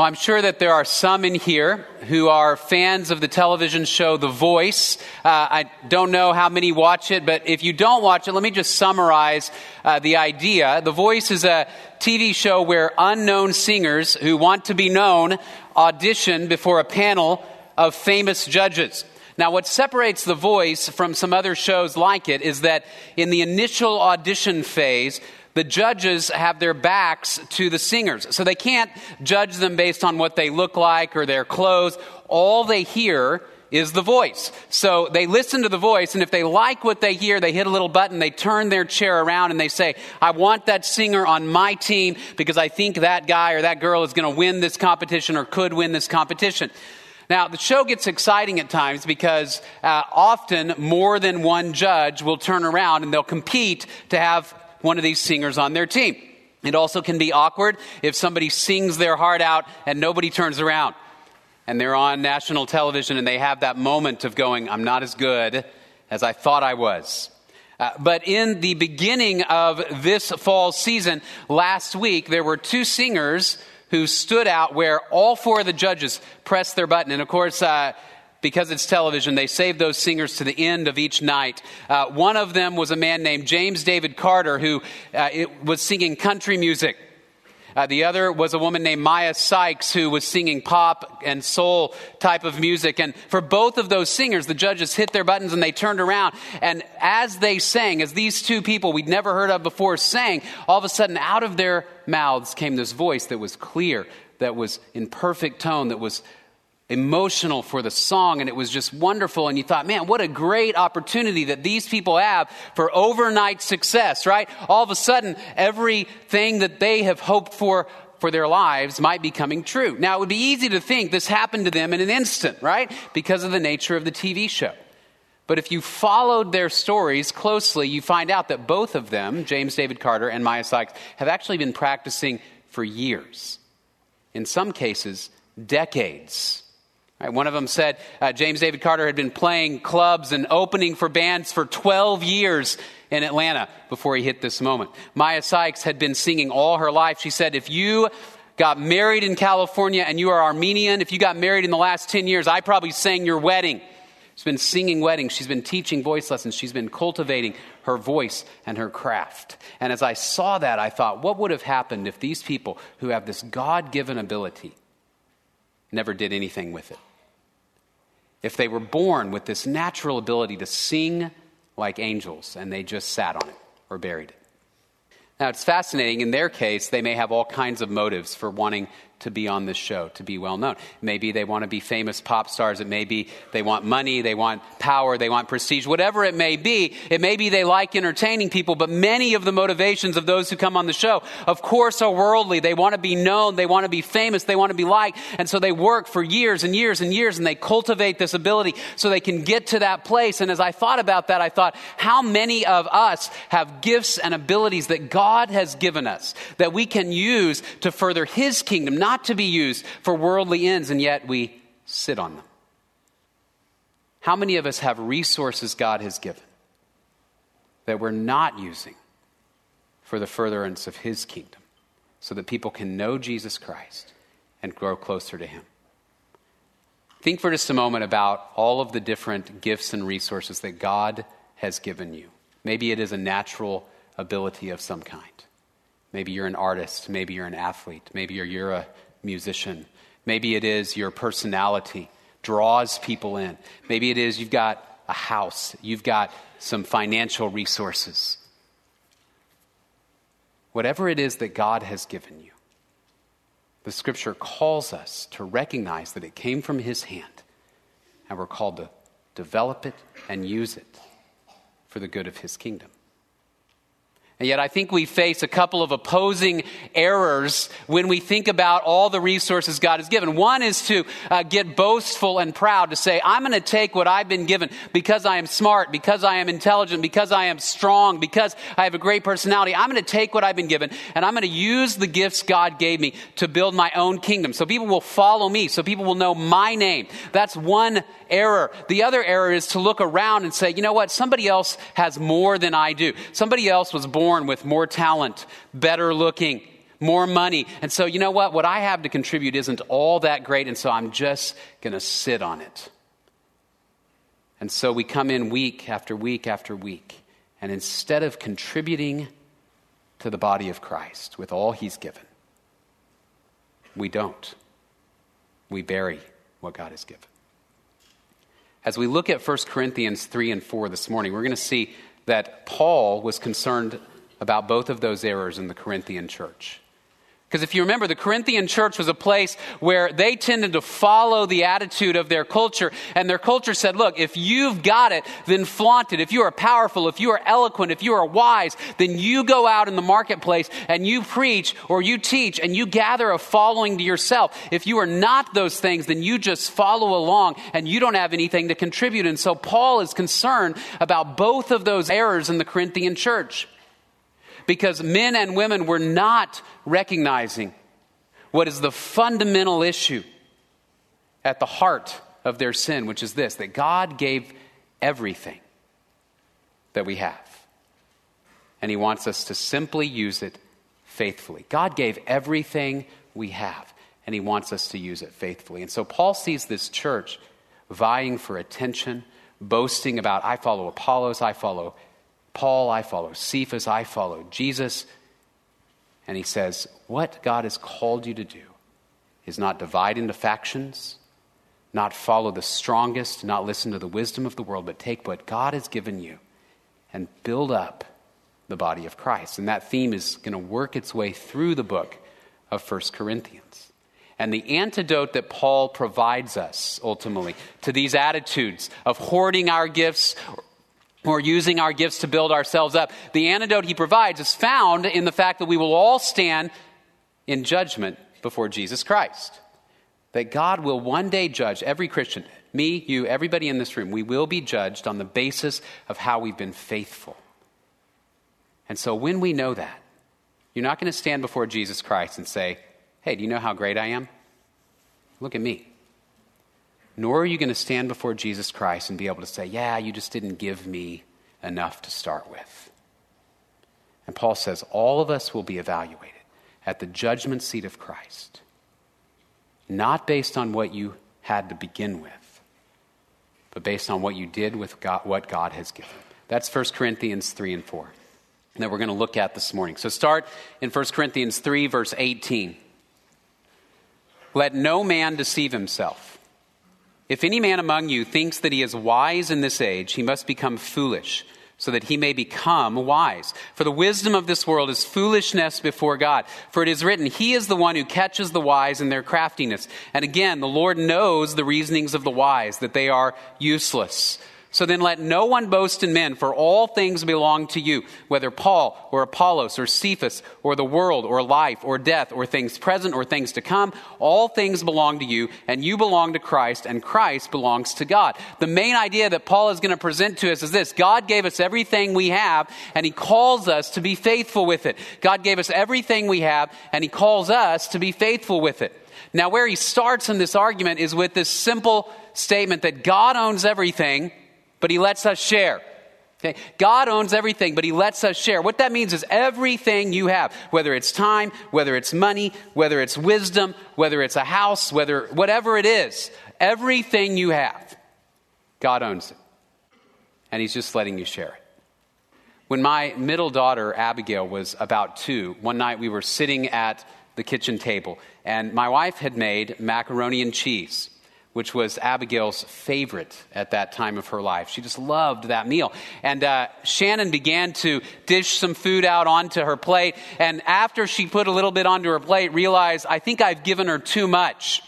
Well, I'm sure that there are some in here who are fans of the television show The Voice. Uh, I don't know how many watch it, but if you don't watch it, let me just summarize uh, the idea. The Voice is a TV show where unknown singers who want to be known audition before a panel of famous judges. Now, what separates The Voice from some other shows like it is that in the initial audition phase, the judges have their backs to the singers. So they can't judge them based on what they look like or their clothes. All they hear is the voice. So they listen to the voice, and if they like what they hear, they hit a little button, they turn their chair around, and they say, I want that singer on my team because I think that guy or that girl is going to win this competition or could win this competition. Now, the show gets exciting at times because uh, often more than one judge will turn around and they'll compete to have one of these singers on their team. It also can be awkward if somebody sings their heart out and nobody turns around. And they're on national television and they have that moment of going, I'm not as good as I thought I was. Uh, but in the beginning of this fall season, last week, there were two singers who stood out where all four of the judges pressed their button. And of course, uh, because it's television, they saved those singers to the end of each night. Uh, one of them was a man named James David Carter who uh, was singing country music. Uh, the other was a woman named Maya Sykes who was singing pop and soul type of music. And for both of those singers, the judges hit their buttons and they turned around. And as they sang, as these two people we'd never heard of before sang, all of a sudden out of their mouths came this voice that was clear, that was in perfect tone, that was emotional for the song and it was just wonderful and you thought man what a great opportunity that these people have for overnight success right? All of a sudden everything that they have hoped for for their lives might be coming true. Now it would be easy to think this happened to them in an instant right? Because of the nature of the tv show. But if you followed their stories closely you find out that both of them james david carter and maya sykes have actually been practicing for years. In some cases decades Right, one of them said uh, James David Carter had been playing clubs and opening for bands for 12 years in Atlanta before he hit this moment. Maya Sykes had been singing all her life. She said, If you got married in California and you are Armenian, if you got married in the last 10 years, I probably sang your wedding. She's been singing weddings. She's been teaching voice lessons. She's been cultivating her voice and her craft. And as I saw that, I thought, what would have happened if these people who have this God given ability never did anything with it? If they were born with this natural ability to sing like angels and they just sat on it or buried it. Now, it's fascinating. In their case, they may have all kinds of motives for wanting to be on this show, to be well known. Maybe they want to be famous pop stars. It may be they want money, they want power, they want prestige, whatever it may be. It may be they like entertaining people, but many of the motivations of those who come on the show, of course, are worldly. They want to be known, they want to be famous, they want to be liked, and so they work for years and years and years and they cultivate this ability so they can get to that place. And as I thought about that, I thought, how many of us have gifts and abilities that God has given us that we can use to further His kingdom, not not to be used for worldly ends, and yet we sit on them. How many of us have resources God has given that we're not using for the furtherance of His kingdom so that people can know Jesus Christ and grow closer to Him? Think for just a moment about all of the different gifts and resources that God has given you. Maybe it is a natural ability of some kind. Maybe you're an artist. Maybe you're an athlete. Maybe you're, you're a musician. Maybe it is your personality draws people in. Maybe it is you've got a house, you've got some financial resources. Whatever it is that God has given you, the scripture calls us to recognize that it came from His hand, and we're called to develop it and use it for the good of His kingdom. And yet, I think we face a couple of opposing errors when we think about all the resources God has given. One is to uh, get boastful and proud, to say, I'm going to take what I've been given because I am smart, because I am intelligent, because I am strong, because I have a great personality. I'm going to take what I've been given and I'm going to use the gifts God gave me to build my own kingdom. So people will follow me, so people will know my name. That's one error. The other error is to look around and say, you know what? Somebody else has more than I do. Somebody else was born born with more talent, better looking, more money. And so, you know what? What I have to contribute isn't all that great, and so I'm just going to sit on it. And so we come in week after week after week, and instead of contributing to the body of Christ with all he's given, we don't. We bury what God has given. As we look at 1 Corinthians 3 and 4 this morning, we're going to see that Paul was concerned about both of those errors in the Corinthian church. Because if you remember, the Corinthian church was a place where they tended to follow the attitude of their culture. And their culture said, look, if you've got it, then flaunt it. If you are powerful, if you are eloquent, if you are wise, then you go out in the marketplace and you preach or you teach and you gather a following to yourself. If you are not those things, then you just follow along and you don't have anything to contribute. And so Paul is concerned about both of those errors in the Corinthian church because men and women were not recognizing what is the fundamental issue at the heart of their sin, which is this that God gave everything that we have. And He wants us to simply use it faithfully. God gave everything we have, and He wants us to use it faithfully. And so Paul sees this church vying for attention, boasting about, I follow Apollos, I follow Paul, I follow. Cephas, I follow. Jesus. And he says, What God has called you to do is not divide into factions, not follow the strongest, not listen to the wisdom of the world, but take what God has given you and build up the body of Christ. And that theme is going to work its way through the book of 1 Corinthians. And the antidote that Paul provides us ultimately to these attitudes of hoarding our gifts or using our gifts to build ourselves up. The antidote he provides is found in the fact that we will all stand in judgment before Jesus Christ. That God will one day judge every Christian, me, you, everybody in this room. We will be judged on the basis of how we've been faithful. And so when we know that, you're not going to stand before Jesus Christ and say, Hey, do you know how great I am? Look at me nor are you going to stand before Jesus Christ and be able to say, Yeah, you just didn't give me enough to start with. And Paul says, All of us will be evaluated at the judgment seat of Christ, not based on what you had to begin with, but based on what you did with God, what God has given. That's 1 Corinthians 3 and 4 that we're going to look at this morning. So start in 1 Corinthians 3, verse 18. Let no man deceive himself. If any man among you thinks that he is wise in this age, he must become foolish, so that he may become wise. For the wisdom of this world is foolishness before God. For it is written, He is the one who catches the wise in their craftiness. And again, the Lord knows the reasonings of the wise, that they are useless. So then let no one boast in men, for all things belong to you, whether Paul or Apollos or Cephas or the world or life or death or things present or things to come. All things belong to you, and you belong to Christ, and Christ belongs to God. The main idea that Paul is going to present to us is this God gave us everything we have, and he calls us to be faithful with it. God gave us everything we have, and he calls us to be faithful with it. Now, where he starts in this argument is with this simple statement that God owns everything but he lets us share. Okay? God owns everything, but he lets us share. What that means is everything you have, whether it's time, whether it's money, whether it's wisdom, whether it's a house, whether whatever it is, everything you have, God owns it. And he's just letting you share it. When my middle daughter, Abigail, was about two, one night we were sitting at the kitchen table, and my wife had made macaroni and cheese which was Abigail's favorite at that time of her life. She just loved that meal. And uh, Shannon began to dish some food out onto her plate. And after she put a little bit onto her plate, realized, I think I've given her too much.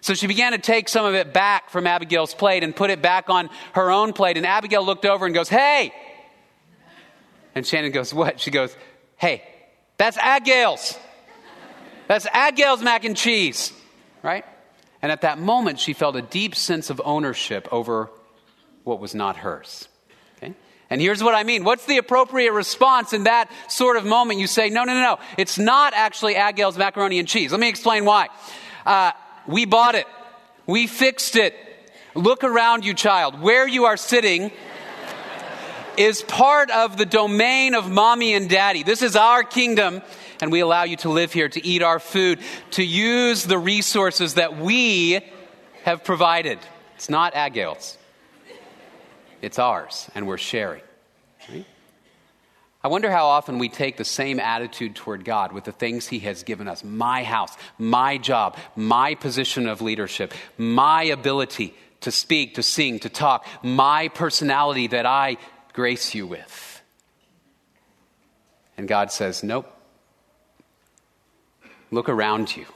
So she began to take some of it back from Abigail's plate and put it back on her own plate. And Abigail looked over and goes, Hey! And Shannon goes, What? She goes, Hey, that's Abigail's. That's Abigail's mac and cheese, right? And at that moment, she felt a deep sense of ownership over what was not hers. Okay? And here's what I mean. What's the appropriate response in that sort of moment? You say, no, no, no, no. It's not actually Abigail's macaroni and cheese. Let me explain why. Uh, we bought it. We fixed it. Look around you, child. Where you are sitting is part of the domain of mommy and daddy. This is our kingdom and we allow you to live here, to eat our food, to use the resources that we have provided. It's not Abigail's, it's ours, and we're sharing. Right? I wonder how often we take the same attitude toward God with the things He has given us my house, my job, my position of leadership, my ability to speak, to sing, to talk, my personality that I grace you with. And God says, Nope. Look around you.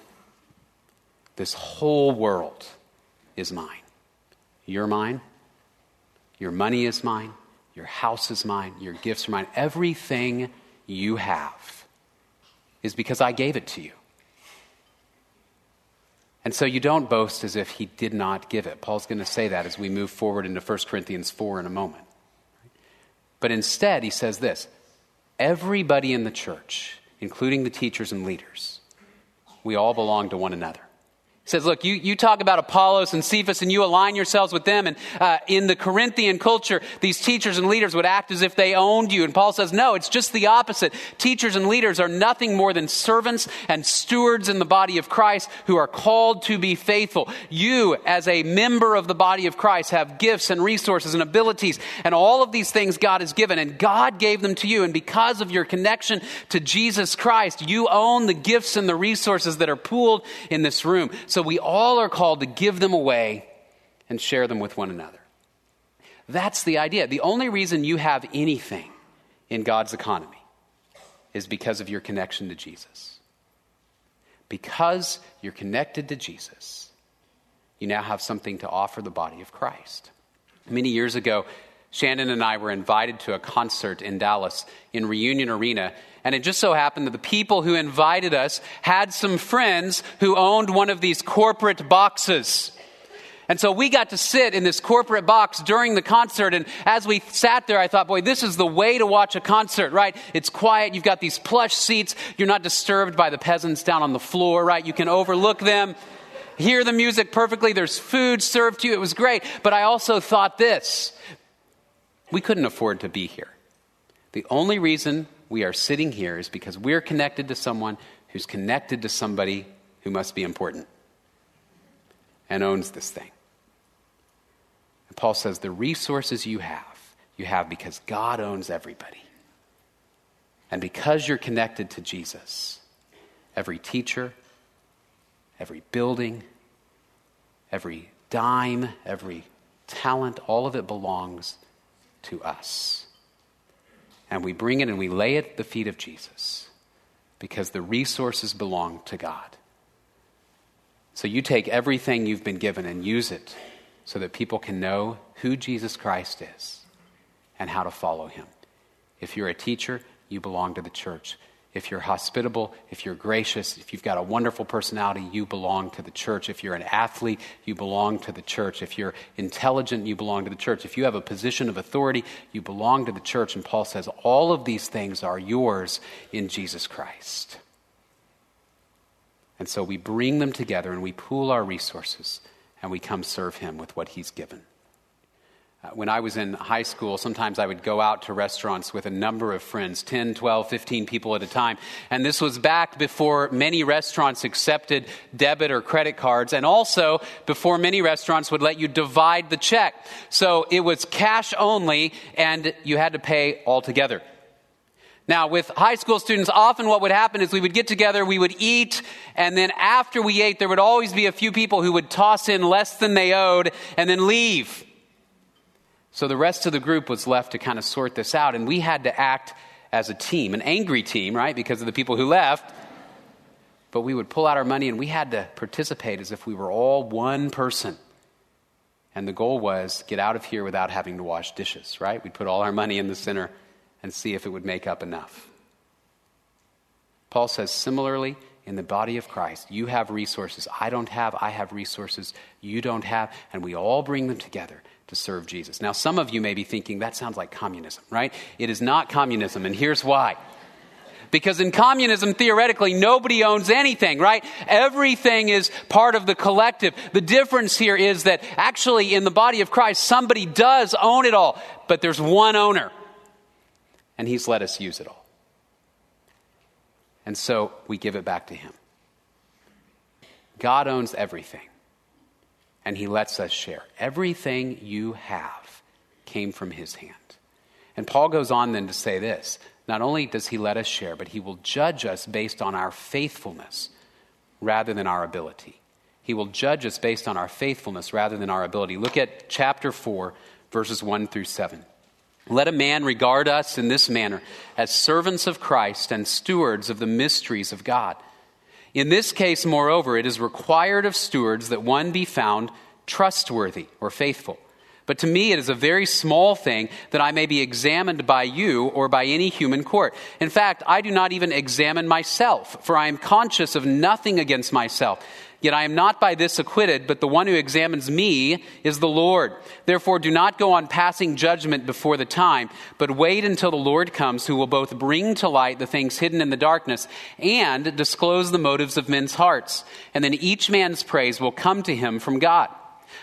This whole world is mine. You're mine. Your money is mine. Your house is mine. Your gifts are mine. Everything you have is because I gave it to you. And so you don't boast as if he did not give it. Paul's going to say that as we move forward into 1 Corinthians 4 in a moment. But instead, he says this everybody in the church, including the teachers and leaders, we all belong to one another. Says, look, you, you talk about Apollos and Cephas and you align yourselves with them. And uh, in the Corinthian culture, these teachers and leaders would act as if they owned you. And Paul says, no, it's just the opposite. Teachers and leaders are nothing more than servants and stewards in the body of Christ who are called to be faithful. You, as a member of the body of Christ, have gifts and resources and abilities and all of these things God has given. And God gave them to you. And because of your connection to Jesus Christ, you own the gifts and the resources that are pooled in this room. We all are called to give them away and share them with one another. That's the idea. The only reason you have anything in God's economy is because of your connection to Jesus. Because you're connected to Jesus, you now have something to offer the body of Christ. Many years ago, Shannon and I were invited to a concert in Dallas in Reunion Arena, and it just so happened that the people who invited us had some friends who owned one of these corporate boxes. And so we got to sit in this corporate box during the concert. And as we sat there, I thought, boy, this is the way to watch a concert, right? It's quiet. You've got these plush seats. You're not disturbed by the peasants down on the floor, right? You can overlook them, hear the music perfectly. There's food served to you. It was great. But I also thought this we couldn't afford to be here. The only reason we are sitting here is because we're connected to someone who's connected to somebody who must be important and owns this thing. And Paul says the resources you have, you have because God owns everybody. And because you're connected to Jesus, every teacher, every building, every dime, every talent, all of it belongs to us and we bring it and we lay it at the feet of Jesus because the resources belong to God. So you take everything you've been given and use it so that people can know who Jesus Christ is and how to follow him. If you're a teacher, you belong to the church. If you're hospitable, if you're gracious, if you've got a wonderful personality, you belong to the church. If you're an athlete, you belong to the church. If you're intelligent, you belong to the church. If you have a position of authority, you belong to the church. And Paul says all of these things are yours in Jesus Christ. And so we bring them together and we pool our resources and we come serve him with what he's given. Uh, when I was in high school, sometimes I would go out to restaurants with a number of friends 10, 12, 15 people at a time. And this was back before many restaurants accepted debit or credit cards, and also before many restaurants would let you divide the check. So it was cash only, and you had to pay all together. Now, with high school students, often what would happen is we would get together, we would eat, and then after we ate, there would always be a few people who would toss in less than they owed and then leave. So the rest of the group was left to kind of sort this out, and we had to act as a team, an angry team, right, because of the people who left. But we would pull out our money and we had to participate as if we were all one person. And the goal was get out of here without having to wash dishes, right? We'd put all our money in the center and see if it would make up enough. Paul says, similarly, in the body of Christ, you have resources. I don't have, I have resources you don't have, and we all bring them together to serve Jesus. Now, some of you may be thinking that sounds like communism, right? It is not communism, and here's why. Because in communism, theoretically, nobody owns anything, right? Everything is part of the collective. The difference here is that actually in the body of Christ, somebody does own it all, but there's one owner, and he's let us use it all. And so we give it back to Him. God owns everything, and He lets us share. Everything you have came from His hand. And Paul goes on then to say this not only does He let us share, but He will judge us based on our faithfulness rather than our ability. He will judge us based on our faithfulness rather than our ability. Look at chapter 4, verses 1 through 7. Let a man regard us in this manner as servants of Christ and stewards of the mysteries of God. In this case, moreover, it is required of stewards that one be found trustworthy or faithful. But to me, it is a very small thing that I may be examined by you or by any human court. In fact, I do not even examine myself, for I am conscious of nothing against myself. Yet I am not by this acquitted, but the one who examines me is the Lord. Therefore, do not go on passing judgment before the time, but wait until the Lord comes, who will both bring to light the things hidden in the darkness and disclose the motives of men's hearts. And then each man's praise will come to him from God.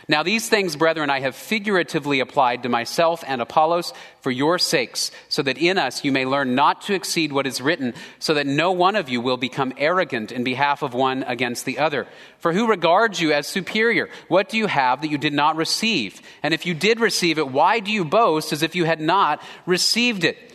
Now, these things, brethren, I have figuratively applied to myself and Apollos for your sakes, so that in us you may learn not to exceed what is written, so that no one of you will become arrogant in behalf of one against the other. For who regards you as superior? What do you have that you did not receive? And if you did receive it, why do you boast as if you had not received it?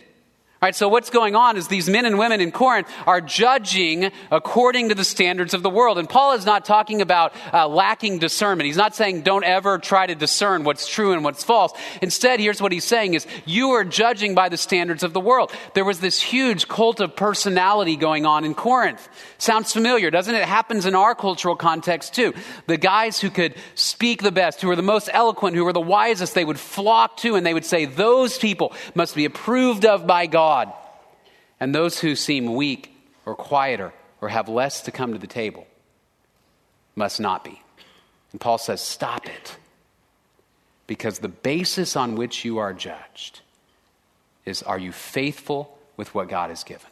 All right, so what's going on is these men and women in Corinth are judging according to the standards of the world. And Paul is not talking about uh, lacking discernment. He's not saying don't ever try to discern what's true and what's false. Instead, here's what he's saying is you are judging by the standards of the world. There was this huge cult of personality going on in Corinth. Sounds familiar, doesn't it? It happens in our cultural context too. The guys who could speak the best, who were the most eloquent, who were the wisest, they would flock to and they would say, those people must be approved of by God. God. And those who seem weak or quieter or have less to come to the table must not be. And Paul says, Stop it. Because the basis on which you are judged is are you faithful with what God has given?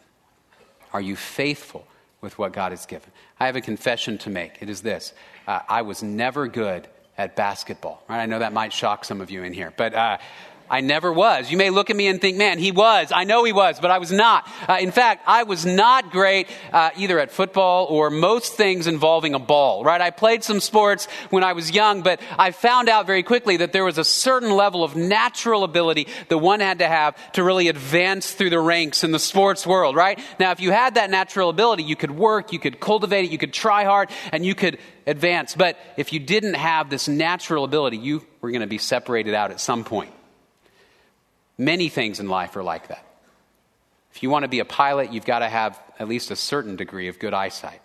Are you faithful with what God has given? I have a confession to make. It is this uh, I was never good at basketball. Right? I know that might shock some of you in here, but uh, I never was. You may look at me and think, man, he was. I know he was, but I was not. Uh, in fact, I was not great uh, either at football or most things involving a ball, right? I played some sports when I was young, but I found out very quickly that there was a certain level of natural ability that one had to have to really advance through the ranks in the sports world, right? Now, if you had that natural ability, you could work, you could cultivate it, you could try hard, and you could advance. But if you didn't have this natural ability, you were going to be separated out at some point. Many things in life are like that. If you want to be a pilot, you've got to have at least a certain degree of good eyesight.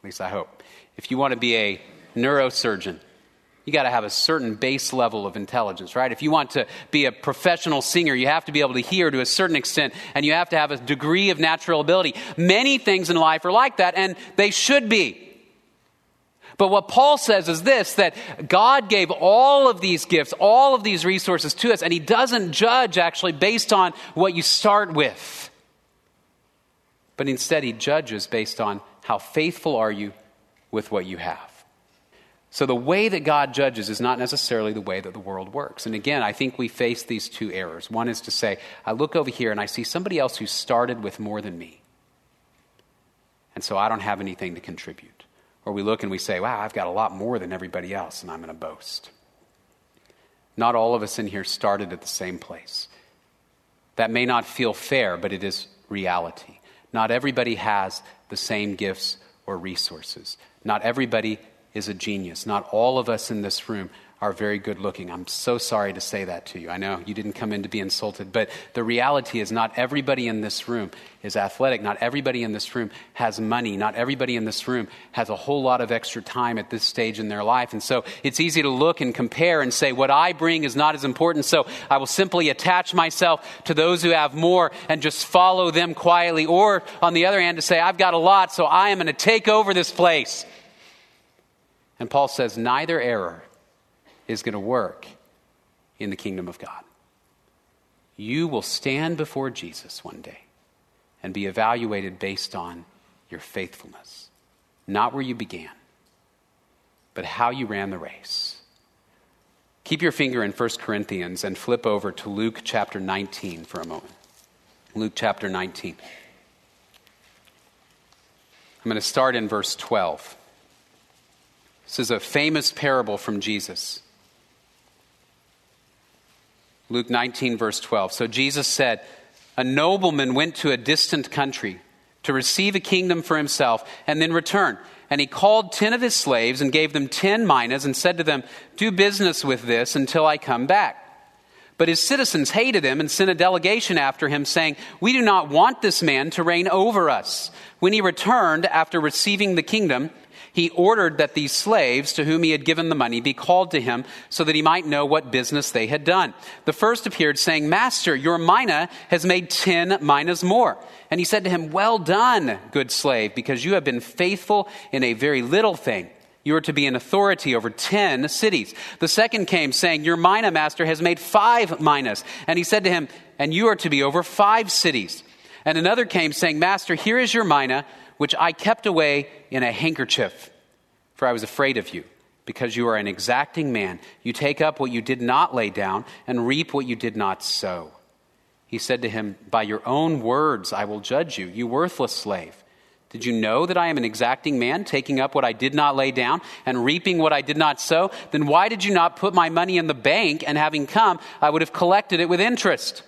At least I hope. If you want to be a neurosurgeon, you got to have a certain base level of intelligence, right? If you want to be a professional singer, you have to be able to hear to a certain extent, and you have to have a degree of natural ability. Many things in life are like that, and they should be. But what Paul says is this that God gave all of these gifts, all of these resources to us, and He doesn't judge actually based on what you start with. But instead, He judges based on how faithful are you with what you have. So the way that God judges is not necessarily the way that the world works. And again, I think we face these two errors. One is to say, I look over here and I see somebody else who started with more than me. And so I don't have anything to contribute. Or we look and we say, wow, I've got a lot more than everybody else, and I'm going to boast. Not all of us in here started at the same place. That may not feel fair, but it is reality. Not everybody has the same gifts or resources. Not everybody is a genius. Not all of us in this room are very good looking. I'm so sorry to say that to you. I know you didn't come in to be insulted, but the reality is not everybody in this room is athletic. Not everybody in this room has money. Not everybody in this room has a whole lot of extra time at this stage in their life. And so it's easy to look and compare and say, what I bring is not as important. So I will simply attach myself to those who have more and just follow them quietly. Or on the other hand, to say, I've got a lot, so I am going to take over this place. And Paul says, neither error is going to work in the kingdom of God. You will stand before Jesus one day and be evaluated based on your faithfulness, not where you began, but how you ran the race. Keep your finger in 1 Corinthians and flip over to Luke chapter 19 for a moment. Luke chapter 19. I'm going to start in verse 12. This is a famous parable from Jesus. Luke 19, verse 12. So Jesus said, A nobleman went to a distant country to receive a kingdom for himself and then return. And he called ten of his slaves and gave them ten minas and said to them, Do business with this until I come back. But his citizens hated him and sent a delegation after him, saying, We do not want this man to reign over us. When he returned after receiving the kingdom, he ordered that these slaves to whom he had given the money be called to him so that he might know what business they had done. The first appeared, saying, Master, your mina has made ten minas more. And he said to him, Well done, good slave, because you have been faithful in a very little thing. You are to be an authority over ten cities. The second came, saying, Your mina master has made five minas. And he said to him, And you are to be over five cities. And another came, saying, Master, here is your mina which I kept away in a handkerchief, for I was afraid of you, because you are an exacting man. You take up what you did not lay down and reap what you did not sow. He said to him, By your own words I will judge you, you worthless slave. Did you know that I am an exacting man, taking up what I did not lay down and reaping what I did not sow? Then why did you not put my money in the bank, and having come, I would have collected it with interest?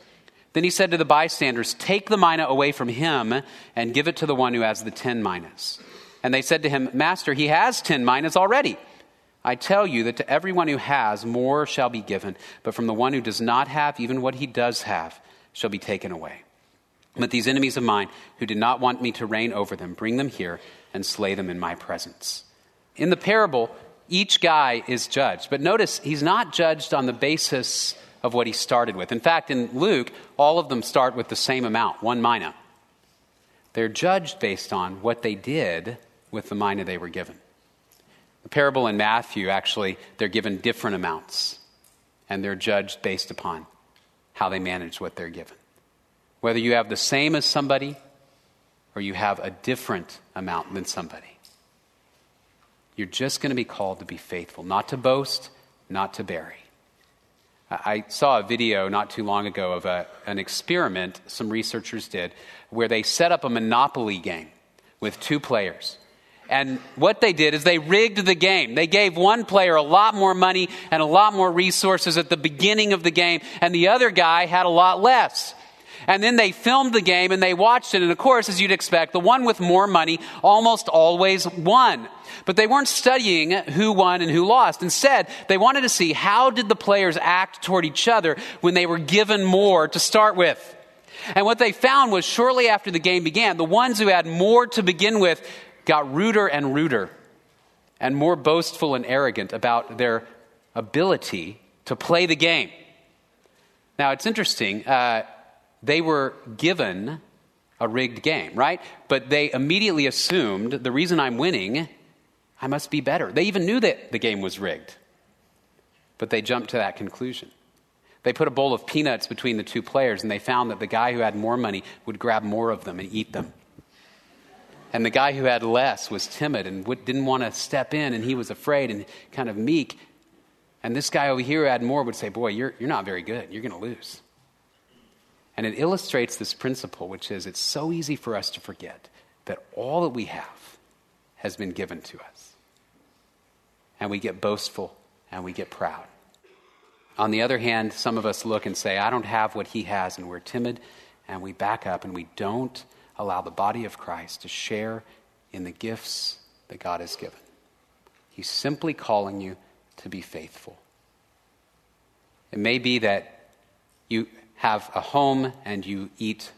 Then he said to the bystanders, Take the mina away from him and give it to the one who has the ten minas. And they said to him, Master, he has ten minas already. I tell you that to everyone who has, more shall be given, but from the one who does not have, even what he does have shall be taken away. But these enemies of mine, who did not want me to reign over them, bring them here and slay them in my presence. In the parable, each guy is judged. But notice, he's not judged on the basis of what he started with. In fact, in Luke, all of them start with the same amount, one mina. They're judged based on what they did with the mina they were given. The parable in Matthew, actually, they're given different amounts, and they're judged based upon how they manage what they're given. Whether you have the same as somebody or you have a different amount than somebody, you're just going to be called to be faithful, not to boast, not to bury. I saw a video not too long ago of a, an experiment some researchers did where they set up a Monopoly game with two players. And what they did is they rigged the game. They gave one player a lot more money and a lot more resources at the beginning of the game, and the other guy had a lot less. And then they filmed the game and they watched it. And of course, as you'd expect, the one with more money almost always won. But they weren't studying who won and who lost. Instead, they wanted to see how did the players act toward each other when they were given more to start with. And what they found was shortly after the game began, the ones who had more to begin with got ruder and ruder and more boastful and arrogant about their ability to play the game. Now, it's interesting. Uh, they were given a rigged game, right? But they immediately assumed the reason I'm winning, I must be better. They even knew that the game was rigged, but they jumped to that conclusion. They put a bowl of peanuts between the two players, and they found that the guy who had more money would grab more of them and eat them. And the guy who had less was timid and didn't want to step in, and he was afraid and kind of meek. And this guy over here who had more would say, Boy, you're, you're not very good. You're going to lose. And it illustrates this principle, which is it's so easy for us to forget that all that we have has been given to us. And we get boastful and we get proud. On the other hand, some of us look and say, I don't have what he has, and we're timid and we back up and we don't allow the body of Christ to share in the gifts that God has given. He's simply calling you to be faithful. It may be that you have a home and you eat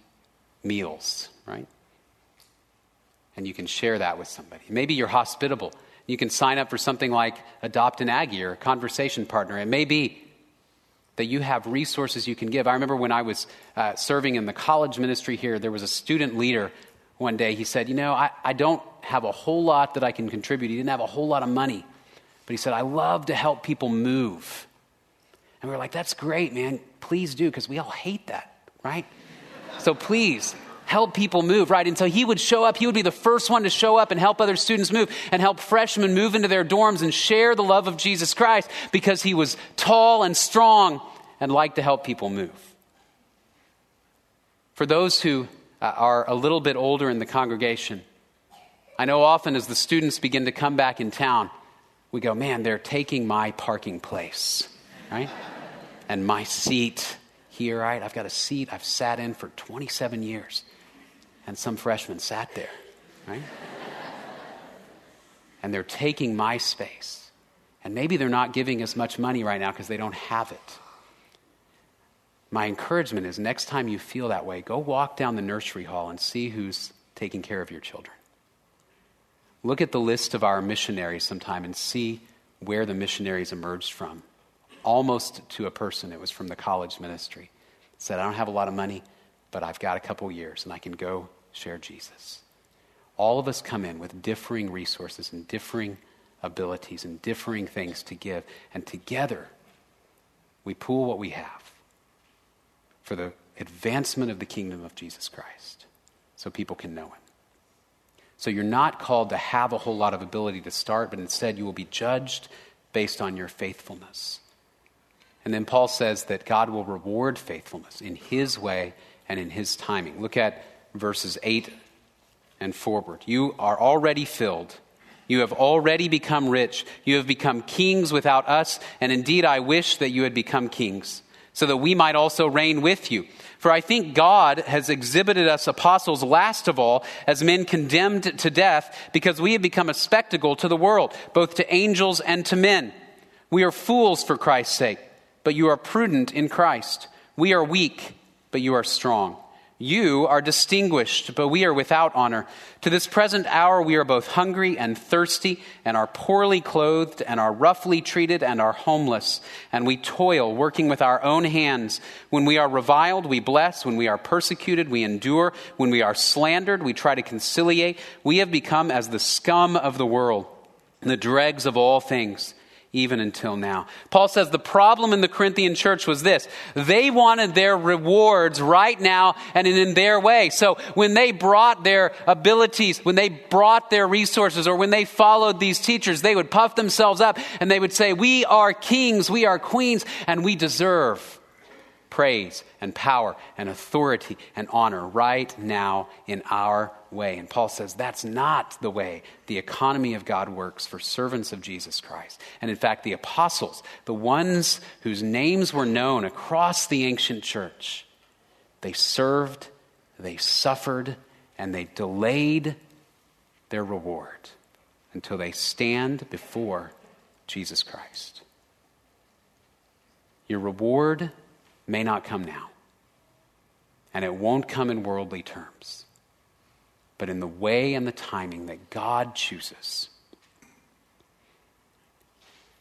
meals, right? And you can share that with somebody. Maybe you're hospitable. You can sign up for something like Adopt an Aggie or a conversation partner. It may be that you have resources you can give. I remember when I was uh, serving in the college ministry here, there was a student leader one day. He said, You know, I, I don't have a whole lot that I can contribute. He didn't have a whole lot of money. But he said, I love to help people move. And we were like, That's great, man please do, because we all hate that, right? So please help people move, right? And so he would show up, he would be the first one to show up and help other students move and help freshmen move into their dorms and share the love of Jesus Christ because he was tall and strong and liked to help people move. For those who uh, are a little bit older in the congregation, I know often as the students begin to come back in town, we go, man, they're taking my parking place, right? and my seat here, right? I've got a seat I've sat in for 27 years. And some freshman sat there, right? and they're taking my space. And maybe they're not giving as much money right now because they don't have it. My encouragement is next time you feel that way, go walk down the nursery hall and see who's taking care of your children. Look at the list of our missionaries sometime and see where the missionaries emerged from. Almost to a person, it was from the college ministry. Said, I don't have a lot of money, but I've got a couple years and I can go share Jesus. All of us come in with differing resources and differing abilities and differing things to give, and together we pool what we have for the advancement of the kingdom of Jesus Christ so people can know him. So you're not called to have a whole lot of ability to start, but instead you will be judged based on your faithfulness. And then Paul says that God will reward faithfulness in his way and in his timing. Look at verses 8 and forward. You are already filled. You have already become rich. You have become kings without us, and indeed I wish that you had become kings, so that we might also reign with you. For I think God has exhibited us apostles last of all as men condemned to death because we have become a spectacle to the world, both to angels and to men. We are fools for Christ's sake, but you are prudent in Christ. We are weak, but you are strong. You are distinguished, but we are without honor. To this present hour, we are both hungry and thirsty, and are poorly clothed, and are roughly treated, and are homeless. And we toil, working with our own hands. When we are reviled, we bless. When we are persecuted, we endure. When we are slandered, we try to conciliate. We have become as the scum of the world, and the dregs of all things even until now. Paul says the problem in the Corinthian church was this they wanted their rewards right now and in their way. So when they brought their abilities, when they brought their resources, or when they followed these teachers, they would puff themselves up and they would say, We are kings, we are queens, and we deserve praise and power and authority and honor right now in our way. And Paul says that's not the way the economy of God works for servants of Jesus Christ. And in fact, the apostles, the ones whose names were known across the ancient church, they served, they suffered, and they delayed their reward until they stand before Jesus Christ. Your reward may not come now, and it won't come in worldly terms but in the way and the timing that God chooses.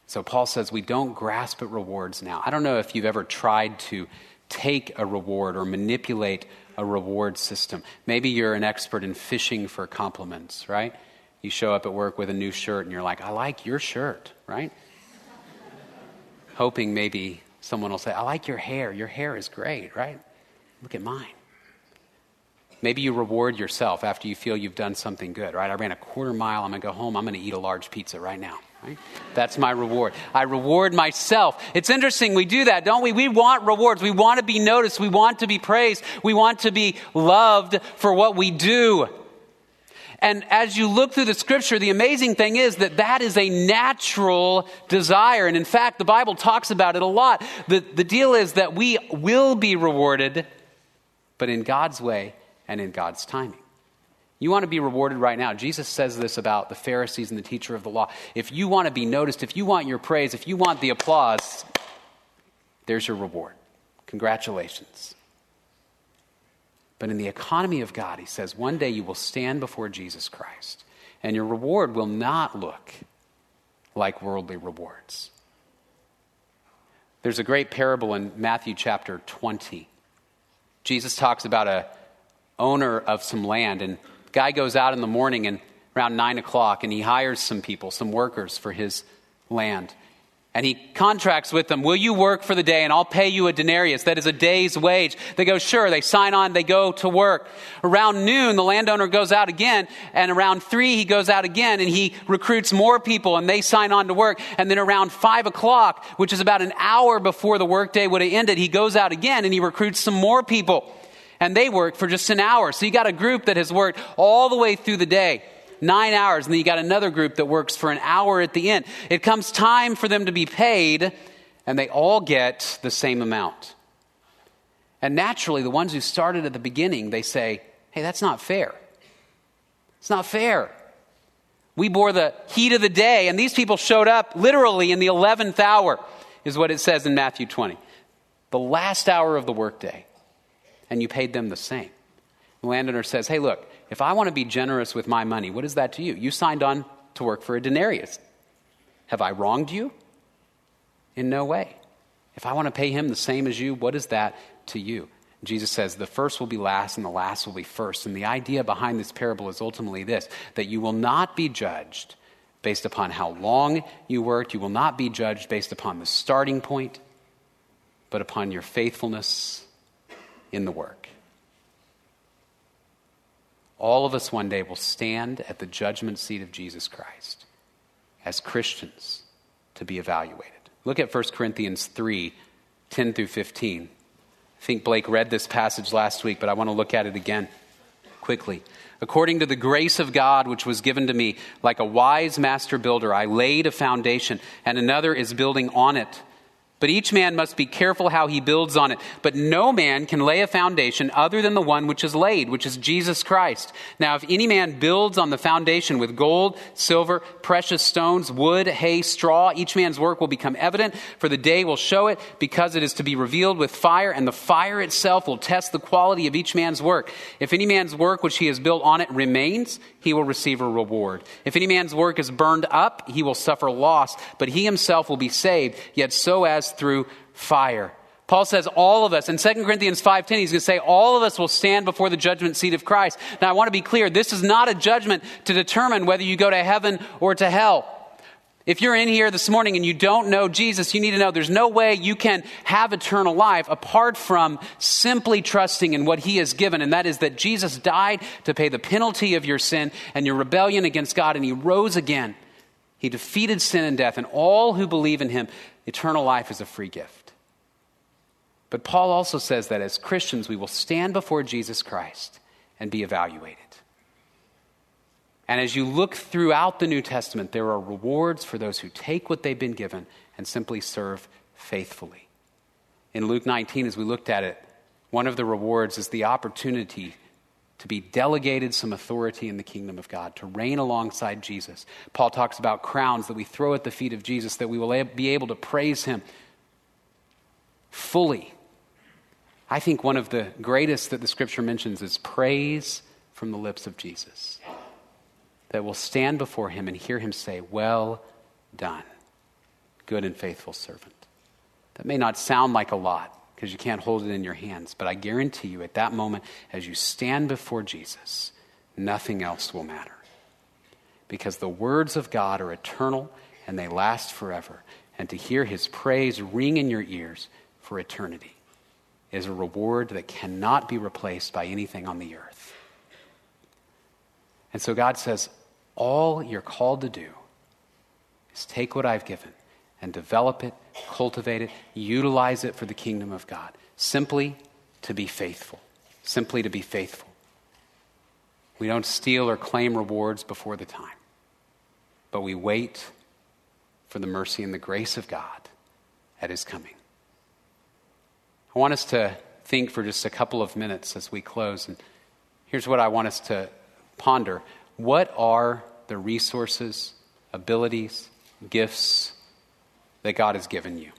So Paul says we don't grasp at rewards now. I don't know if you've ever tried to take a reward or manipulate a reward system. Maybe you're an expert in fishing for compliments, right? You show up at work with a new shirt and you're like, I like your shirt, right? Hoping maybe someone will say, I like your hair. Your hair is great, right? Look at mine. Maybe you reward yourself after you feel you've done something good, right? I ran a quarter mile. I'm going to go home. I'm going to eat a large pizza right now. Right? That's my reward. I reward myself. It's interesting, we do that, don't we? We want rewards. We want to be noticed. We want to be praised. We want to be loved for what we do. And as you look through the scripture, the amazing thing is that that is a natural desire. And in fact, the Bible talks about it a lot. The, the deal is that we will be rewarded, but in God's way and in God's timing. You want to be rewarded right now. Jesus says this about the Pharisees and the teacher of the law. If you want to be noticed, if you want your praise, if you want the applause, there's your reward. Congratulations. But in the economy of God, he says, one day you will stand before Jesus Christ, and your reward will not look like worldly rewards. There's a great parable in Matthew chapter 20. Jesus talks about a owner of some land. And guy goes out in the morning and around nine o'clock and he hires some people, some workers for his land. And he contracts with them, Will you work for the day and I'll pay you a denarius? That is a day's wage. They go, Sure. They sign on, they go to work. Around noon, the landowner goes out again. And around three, he goes out again and he recruits more people and they sign on to work. And then around five o'clock, which is about an hour before the workday would have ended, he goes out again and he recruits some more people and they work for just an hour. So you got a group that has worked all the way through the day. Nine hours, and then you got another group that works for an hour at the end. It comes time for them to be paid, and they all get the same amount. And naturally, the ones who started at the beginning, they say, hey, that's not fair. It's not fair. We bore the heat of the day, and these people showed up literally in the 11th hour, is what it says in Matthew 20. The last hour of the workday, and you paid them the same. The landowner says, Hey, look, if I want to be generous with my money, what is that to you? You signed on to work for a denarius. Have I wronged you? In no way. If I want to pay him the same as you, what is that to you? Jesus says, the first will be last and the last will be first. And the idea behind this parable is ultimately this that you will not be judged based upon how long you worked, you will not be judged based upon the starting point, but upon your faithfulness in the work. All of us one day will stand at the judgment seat of Jesus Christ as Christians to be evaluated. Look at 1 Corinthians 3 10 through 15. I think Blake read this passage last week, but I want to look at it again quickly. According to the grace of God which was given to me, like a wise master builder, I laid a foundation, and another is building on it. But each man must be careful how he builds on it. But no man can lay a foundation other than the one which is laid, which is Jesus Christ. Now, if any man builds on the foundation with gold, silver, precious stones, wood, hay, straw, each man's work will become evident, for the day will show it, because it is to be revealed with fire, and the fire itself will test the quality of each man's work. If any man's work which he has built on it remains, he will receive a reward. If any man's work is burned up, he will suffer loss, but he himself will be saved, yet so as through fire. Paul says all of us, in 2 Corinthians 5.10, he's going to say all of us will stand before the judgment seat of Christ. Now I want to be clear, this is not a judgment to determine whether you go to heaven or to hell. If you're in here this morning and you don't know Jesus, you need to know there's no way you can have eternal life apart from simply trusting in what He has given, and that is that Jesus died to pay the penalty of your sin and your rebellion against God, and He rose again. He defeated sin and death, and all who believe in Him, eternal life is a free gift. But Paul also says that as Christians, we will stand before Jesus Christ and be evaluated. And as you look throughout the New Testament, there are rewards for those who take what they've been given and simply serve faithfully. In Luke 19, as we looked at it, one of the rewards is the opportunity to be delegated some authority in the kingdom of God, to reign alongside Jesus. Paul talks about crowns that we throw at the feet of Jesus, that we will be able to praise him fully. I think one of the greatest that the scripture mentions is praise from the lips of Jesus that will stand before him and hear him say, Well done, good and faithful servant. That may not sound like a lot because you can't hold it in your hands, but I guarantee you at that moment, as you stand before Jesus, nothing else will matter. Because the words of God are eternal and they last forever. And to hear his praise ring in your ears for eternity is a reward that cannot be replaced by anything on the earth. And so God says, all you're called to do is take what I've given and develop it, cultivate it, utilize it for the kingdom of God. Simply to be faithful. Simply to be faithful. We don't steal or claim rewards before the time, but we wait for the mercy and the grace of God at His coming. I want us to think for just a couple of minutes as we close. And here's what I want us to ponder What are the resources, abilities, gifts that God has given you.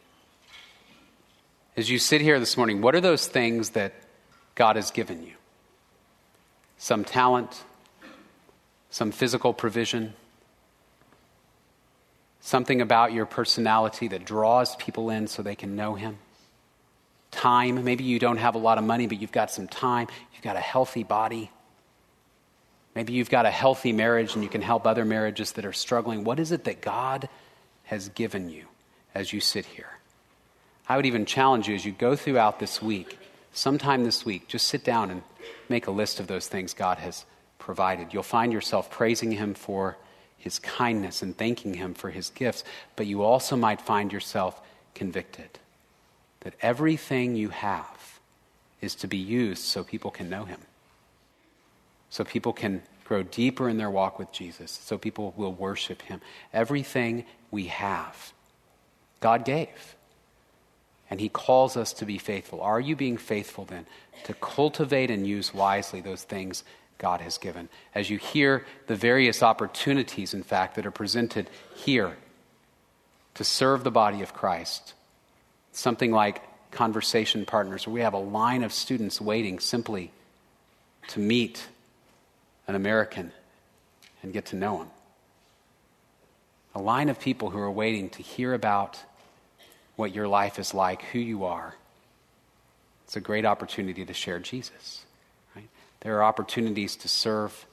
As you sit here this morning, what are those things that God has given you? Some talent, some physical provision, something about your personality that draws people in so they can know Him. Time, maybe you don't have a lot of money, but you've got some time, you've got a healthy body. Maybe you've got a healthy marriage and you can help other marriages that are struggling. What is it that God has given you as you sit here? I would even challenge you as you go throughout this week, sometime this week, just sit down and make a list of those things God has provided. You'll find yourself praising Him for His kindness and thanking Him for His gifts, but you also might find yourself convicted that everything you have is to be used so people can know Him so people can grow deeper in their walk with Jesus so people will worship him. Everything we have, God gave. And he calls us to be faithful. Are you being faithful then to cultivate and use wisely those things God has given? As you hear the various opportunities, in fact, that are presented here to serve the body of Christ, something like conversation partners, where we have a line of students waiting simply to meet an American and get to know him. A line of people who are waiting to hear about what your life is like, who you are. It's a great opportunity to share Jesus. Right? There are opportunities to serve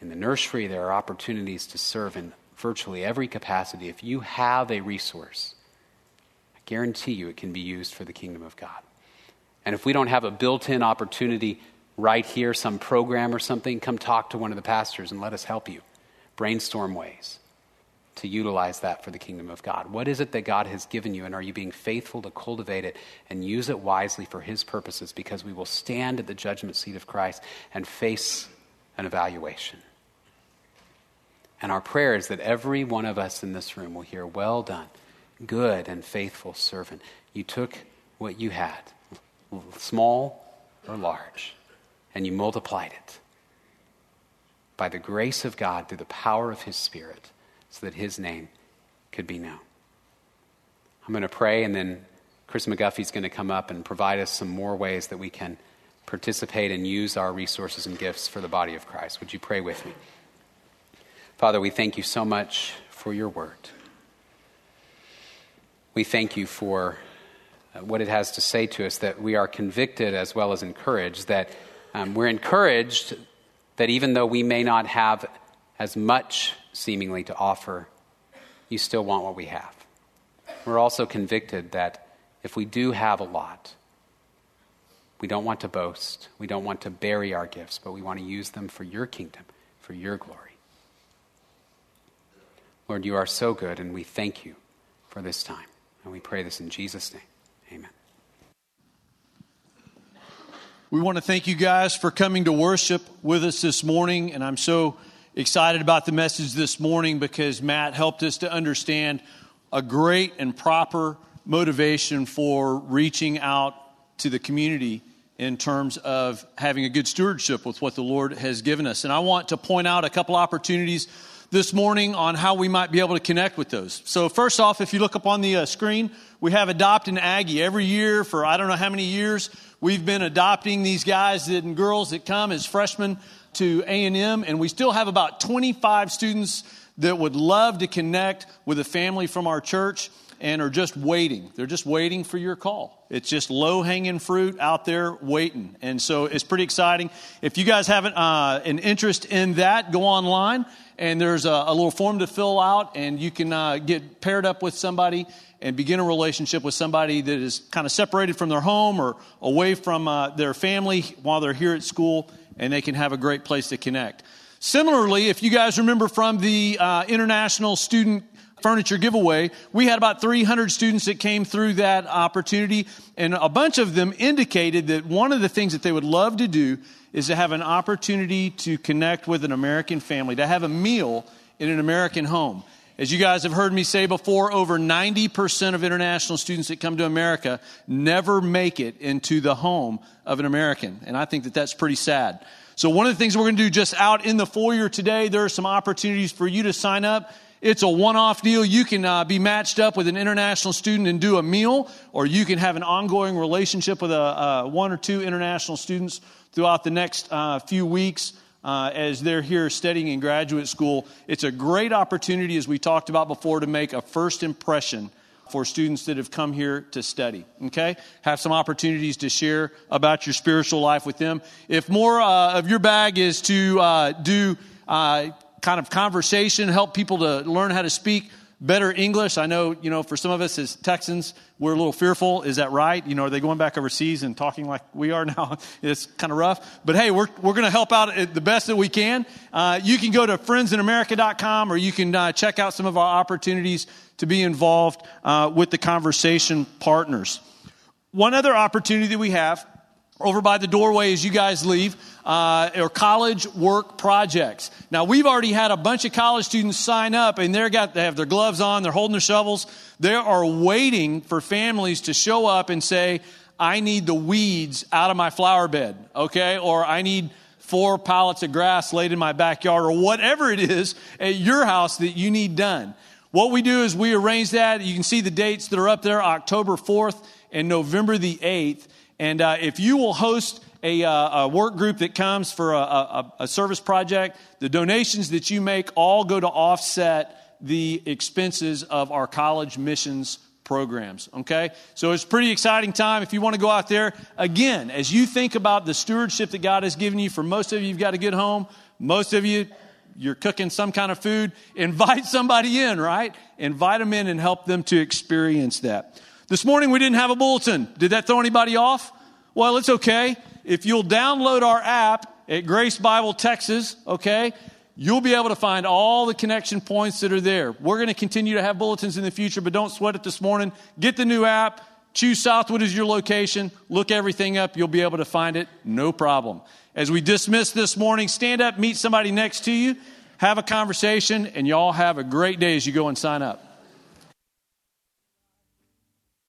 in the nursery, there are opportunities to serve in virtually every capacity. If you have a resource, I guarantee you it can be used for the kingdom of God. And if we don't have a built in opportunity right here, some program or something, come talk to one of the pastors and let us help you. Brainstorm ways to utilize that for the kingdom of God. What is it that God has given you, and are you being faithful to cultivate it and use it wisely for His purposes? Because we will stand at the judgment seat of Christ and face an evaluation. And our prayer is that every one of us in this room will hear, Well done, good and faithful servant. You took what you had, small or large and you multiplied it by the grace of God through the power of His Spirit so that His name could be known. I'm going to pray, and then Chris McGuffey's going to come up and provide us some more ways that we can participate and use our resources and gifts for the body of Christ. Would you pray with me? Father, we thank you so much for your word. We thank you for uh, what it has to say to us, that we are convicted as well as encouraged, that um, we're encouraged that even though we may not have as much seemingly to offer, you still want what we have. We're also convicted that if we do have a lot, we don't want to boast. We don't want to bury our gifts, but we want to use them for your kingdom, for your glory. Lord, you are so good, and we thank you for this time. And we pray this in Jesus' name. Amen. We want to thank you guys for coming to worship with us this morning. And I'm so excited about the message this morning because Matt helped us to understand a great and proper motivation for reaching out to the community in terms of having a good stewardship with what the Lord has given us. And I want to point out a couple opportunities this morning on how we might be able to connect with those. So, first off, if you look up on the uh, screen, we have Adopt an Aggie. Every year for I don't know how many years, We've been adopting these guys and girls that come as freshmen to A&M, and we still have about 25 students that would love to connect with a family from our church and are just waiting. They're just waiting for your call. It's just low hanging fruit out there waiting. And so it's pretty exciting. If you guys have uh, an interest in that, go online and there's a, a little form to fill out, and you can uh, get paired up with somebody and begin a relationship with somebody that is kind of separated from their home or away from uh, their family while they're here at school, and they can have a great place to connect. Similarly, if you guys remember from the uh, International Student Furniture Giveaway, we had about 300 students that came through that opportunity, and a bunch of them indicated that one of the things that they would love to do is to have an opportunity to connect with an American family, to have a meal in an American home. As you guys have heard me say before, over 90% of international students that come to America never make it into the home of an American. And I think that that's pretty sad. So, one of the things we're going to do just out in the foyer today, there are some opportunities for you to sign up. It's a one off deal. You can uh, be matched up with an international student and do a meal, or you can have an ongoing relationship with a, uh, one or two international students throughout the next uh, few weeks uh, as they're here studying in graduate school. It's a great opportunity, as we talked about before, to make a first impression for students that have come here to study. Okay? Have some opportunities to share about your spiritual life with them. If more uh, of your bag is to uh, do uh, kind of conversation, help people to learn how to speak, better English. I know, you know, for some of us as Texans, we're a little fearful. Is that right? You know, are they going back overseas and talking like we are now? it's kind of rough. But hey, we're, we're going to help out the best that we can. Uh, you can go to friendsinamerica.com or you can uh, check out some of our opportunities to be involved uh, with the conversation partners. One other opportunity that we have over by the doorway as you guys leave, uh, or college work projects. Now, we've already had a bunch of college students sign up, and they're got, they have their gloves on, they're holding their shovels. They are waiting for families to show up and say, I need the weeds out of my flower bed, okay? Or I need four pallets of grass laid in my backyard, or whatever it is at your house that you need done. What we do is we arrange that. You can see the dates that are up there October 4th and November the 8th. And uh, if you will host a, uh, a, work group that comes for a, a, a service project, the donations that you make all go to offset the expenses of our college missions programs. Okay? So it's a pretty exciting time. If you want to go out there, again, as you think about the stewardship that God has given you, for most of you, you've got a good home. Most of you, you're cooking some kind of food. Invite somebody in, right? Invite them in and help them to experience that. This morning we didn't have a bulletin. Did that throw anybody off? Well, it's okay. If you'll download our app at Grace Bible Texas, okay, you'll be able to find all the connection points that are there. We're going to continue to have bulletins in the future, but don't sweat it this morning. Get the new app. Choose Southwood as your location. Look everything up. You'll be able to find it. No problem. As we dismiss this morning, stand up, meet somebody next to you, have a conversation, and y'all have a great day as you go and sign up.